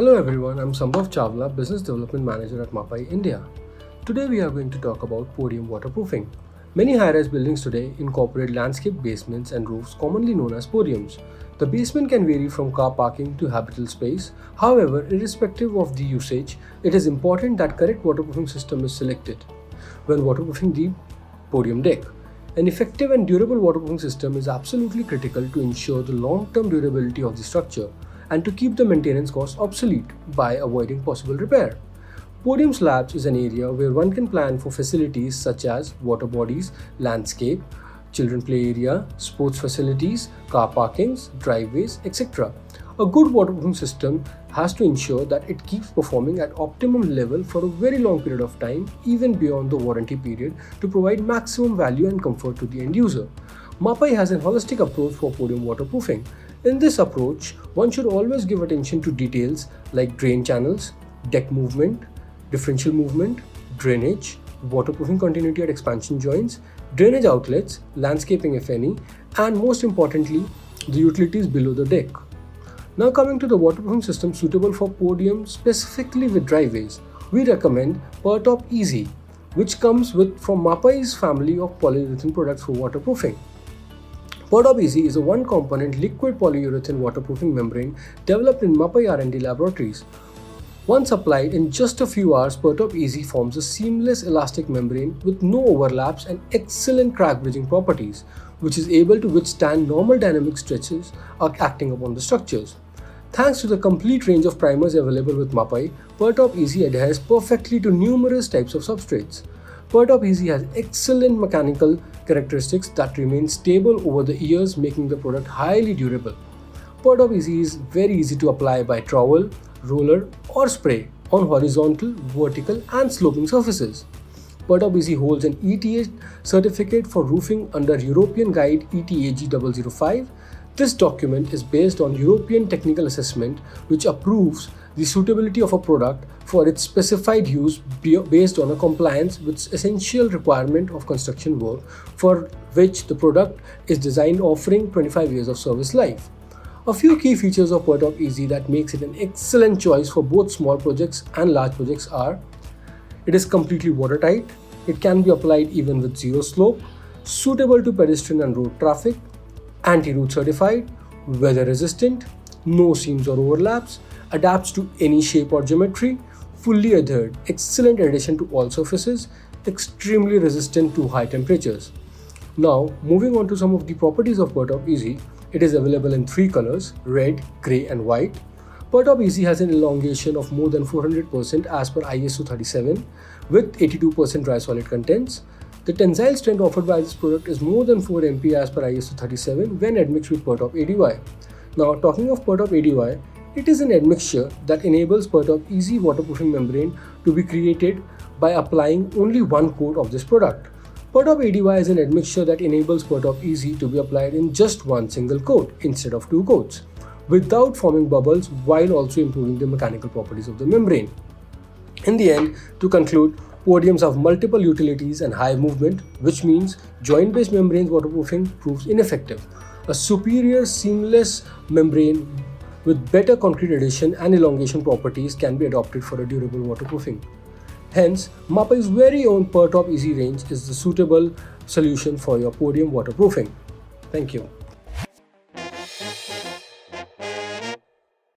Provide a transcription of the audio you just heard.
Hello everyone, I'm Sambhav Chawla, Business Development Manager at Mapei India. Today we are going to talk about podium waterproofing. Many high-rise buildings today incorporate landscape basements and roofs commonly known as podiums. The basement can vary from car parking to habitable space. However, irrespective of the usage, it is important that correct waterproofing system is selected when waterproofing the podium deck. An effective and durable waterproofing system is absolutely critical to ensure the long-term durability of the structure and to keep the maintenance costs obsolete by avoiding possible repair. Podium slabs is an area where one can plan for facilities such as water bodies, landscape, children play area, sports facilities, car parkings, driveways, etc. A good waterproofing system has to ensure that it keeps performing at optimum level for a very long period of time, even beyond the warranty period, to provide maximum value and comfort to the end user. Mapei has a holistic approach for podium waterproofing. In this approach, one should always give attention to details like drain channels, deck movement, differential movement, drainage, waterproofing continuity at expansion joints, drainage outlets, landscaping if any, and most importantly, the utilities below the deck. Now coming to the waterproofing system suitable for podium specifically with driveways, we recommend Purtop Easy, which comes with from Mapei's family of polyurethane products for waterproofing. Purtop Easy is a one-component liquid polyurethane waterproofing membrane developed in Mapei R&D laboratories. Once applied in just a few hours, Purtop Easy forms a seamless elastic membrane with no overlaps and excellent crack bridging properties, which is able to withstand normal dynamic stretches acting upon the structures. Thanks to the complete range of primers available with Mapei, Purtop Easy adheres perfectly to numerous types of substrates. Purtop Easy has excellent mechanical characteristics that remain stable over the years making the product highly durable. Purtop Easy is very easy to apply by trowel, roller or spray on horizontal, vertical and sloping surfaces. Purtop Easy holds an ETA certificate for roofing under European Guide ETAG 005 this document is based on European technical assessment which approves the suitability of a product for its specified use based on a compliance with essential requirement of construction work for which the product is designed offering 25 years of service life. A few key features of Purtop Easy that makes it an excellent choice for both small projects and large projects are it is completely watertight, it can be applied even with zero slope, suitable to pedestrian and road traffic, anti-root certified, weather resistant, no seams or overlaps, adapts to any shape or geometry, fully adhered, excellent adhesion to all surfaces, extremely resistant to high temperatures. Now, moving on to some of the properties of Purtop Easy, it is available in three colors, red, grey and white. Purtop Easy has an elongation of more than 400% as per ISO 37 with 82% dry solid contents. The tensile strength offered by this product is more than 4 MPa as per ISO 37 when admixed with Purtop ADY. Now talking of Purtop ADY, it is an admixture that enables Purtop easy waterproofing membrane to be created by applying only one coat of this product. Purtop ADY is an admixture that enables Purtop Easy to be applied in just one single coat instead of two coats, without forming bubbles while also improving the mechanical properties of the membrane. In the end, to conclude, Podiums have multiple utilities and high movement, which means joint-based membranes waterproofing proves ineffective. A superior seamless membrane with better concrete adhesion and elongation properties can be adopted for a durable waterproofing. Hence, Mapei's very own Purtop Easy range is the suitable solution for your podium waterproofing. Thank you.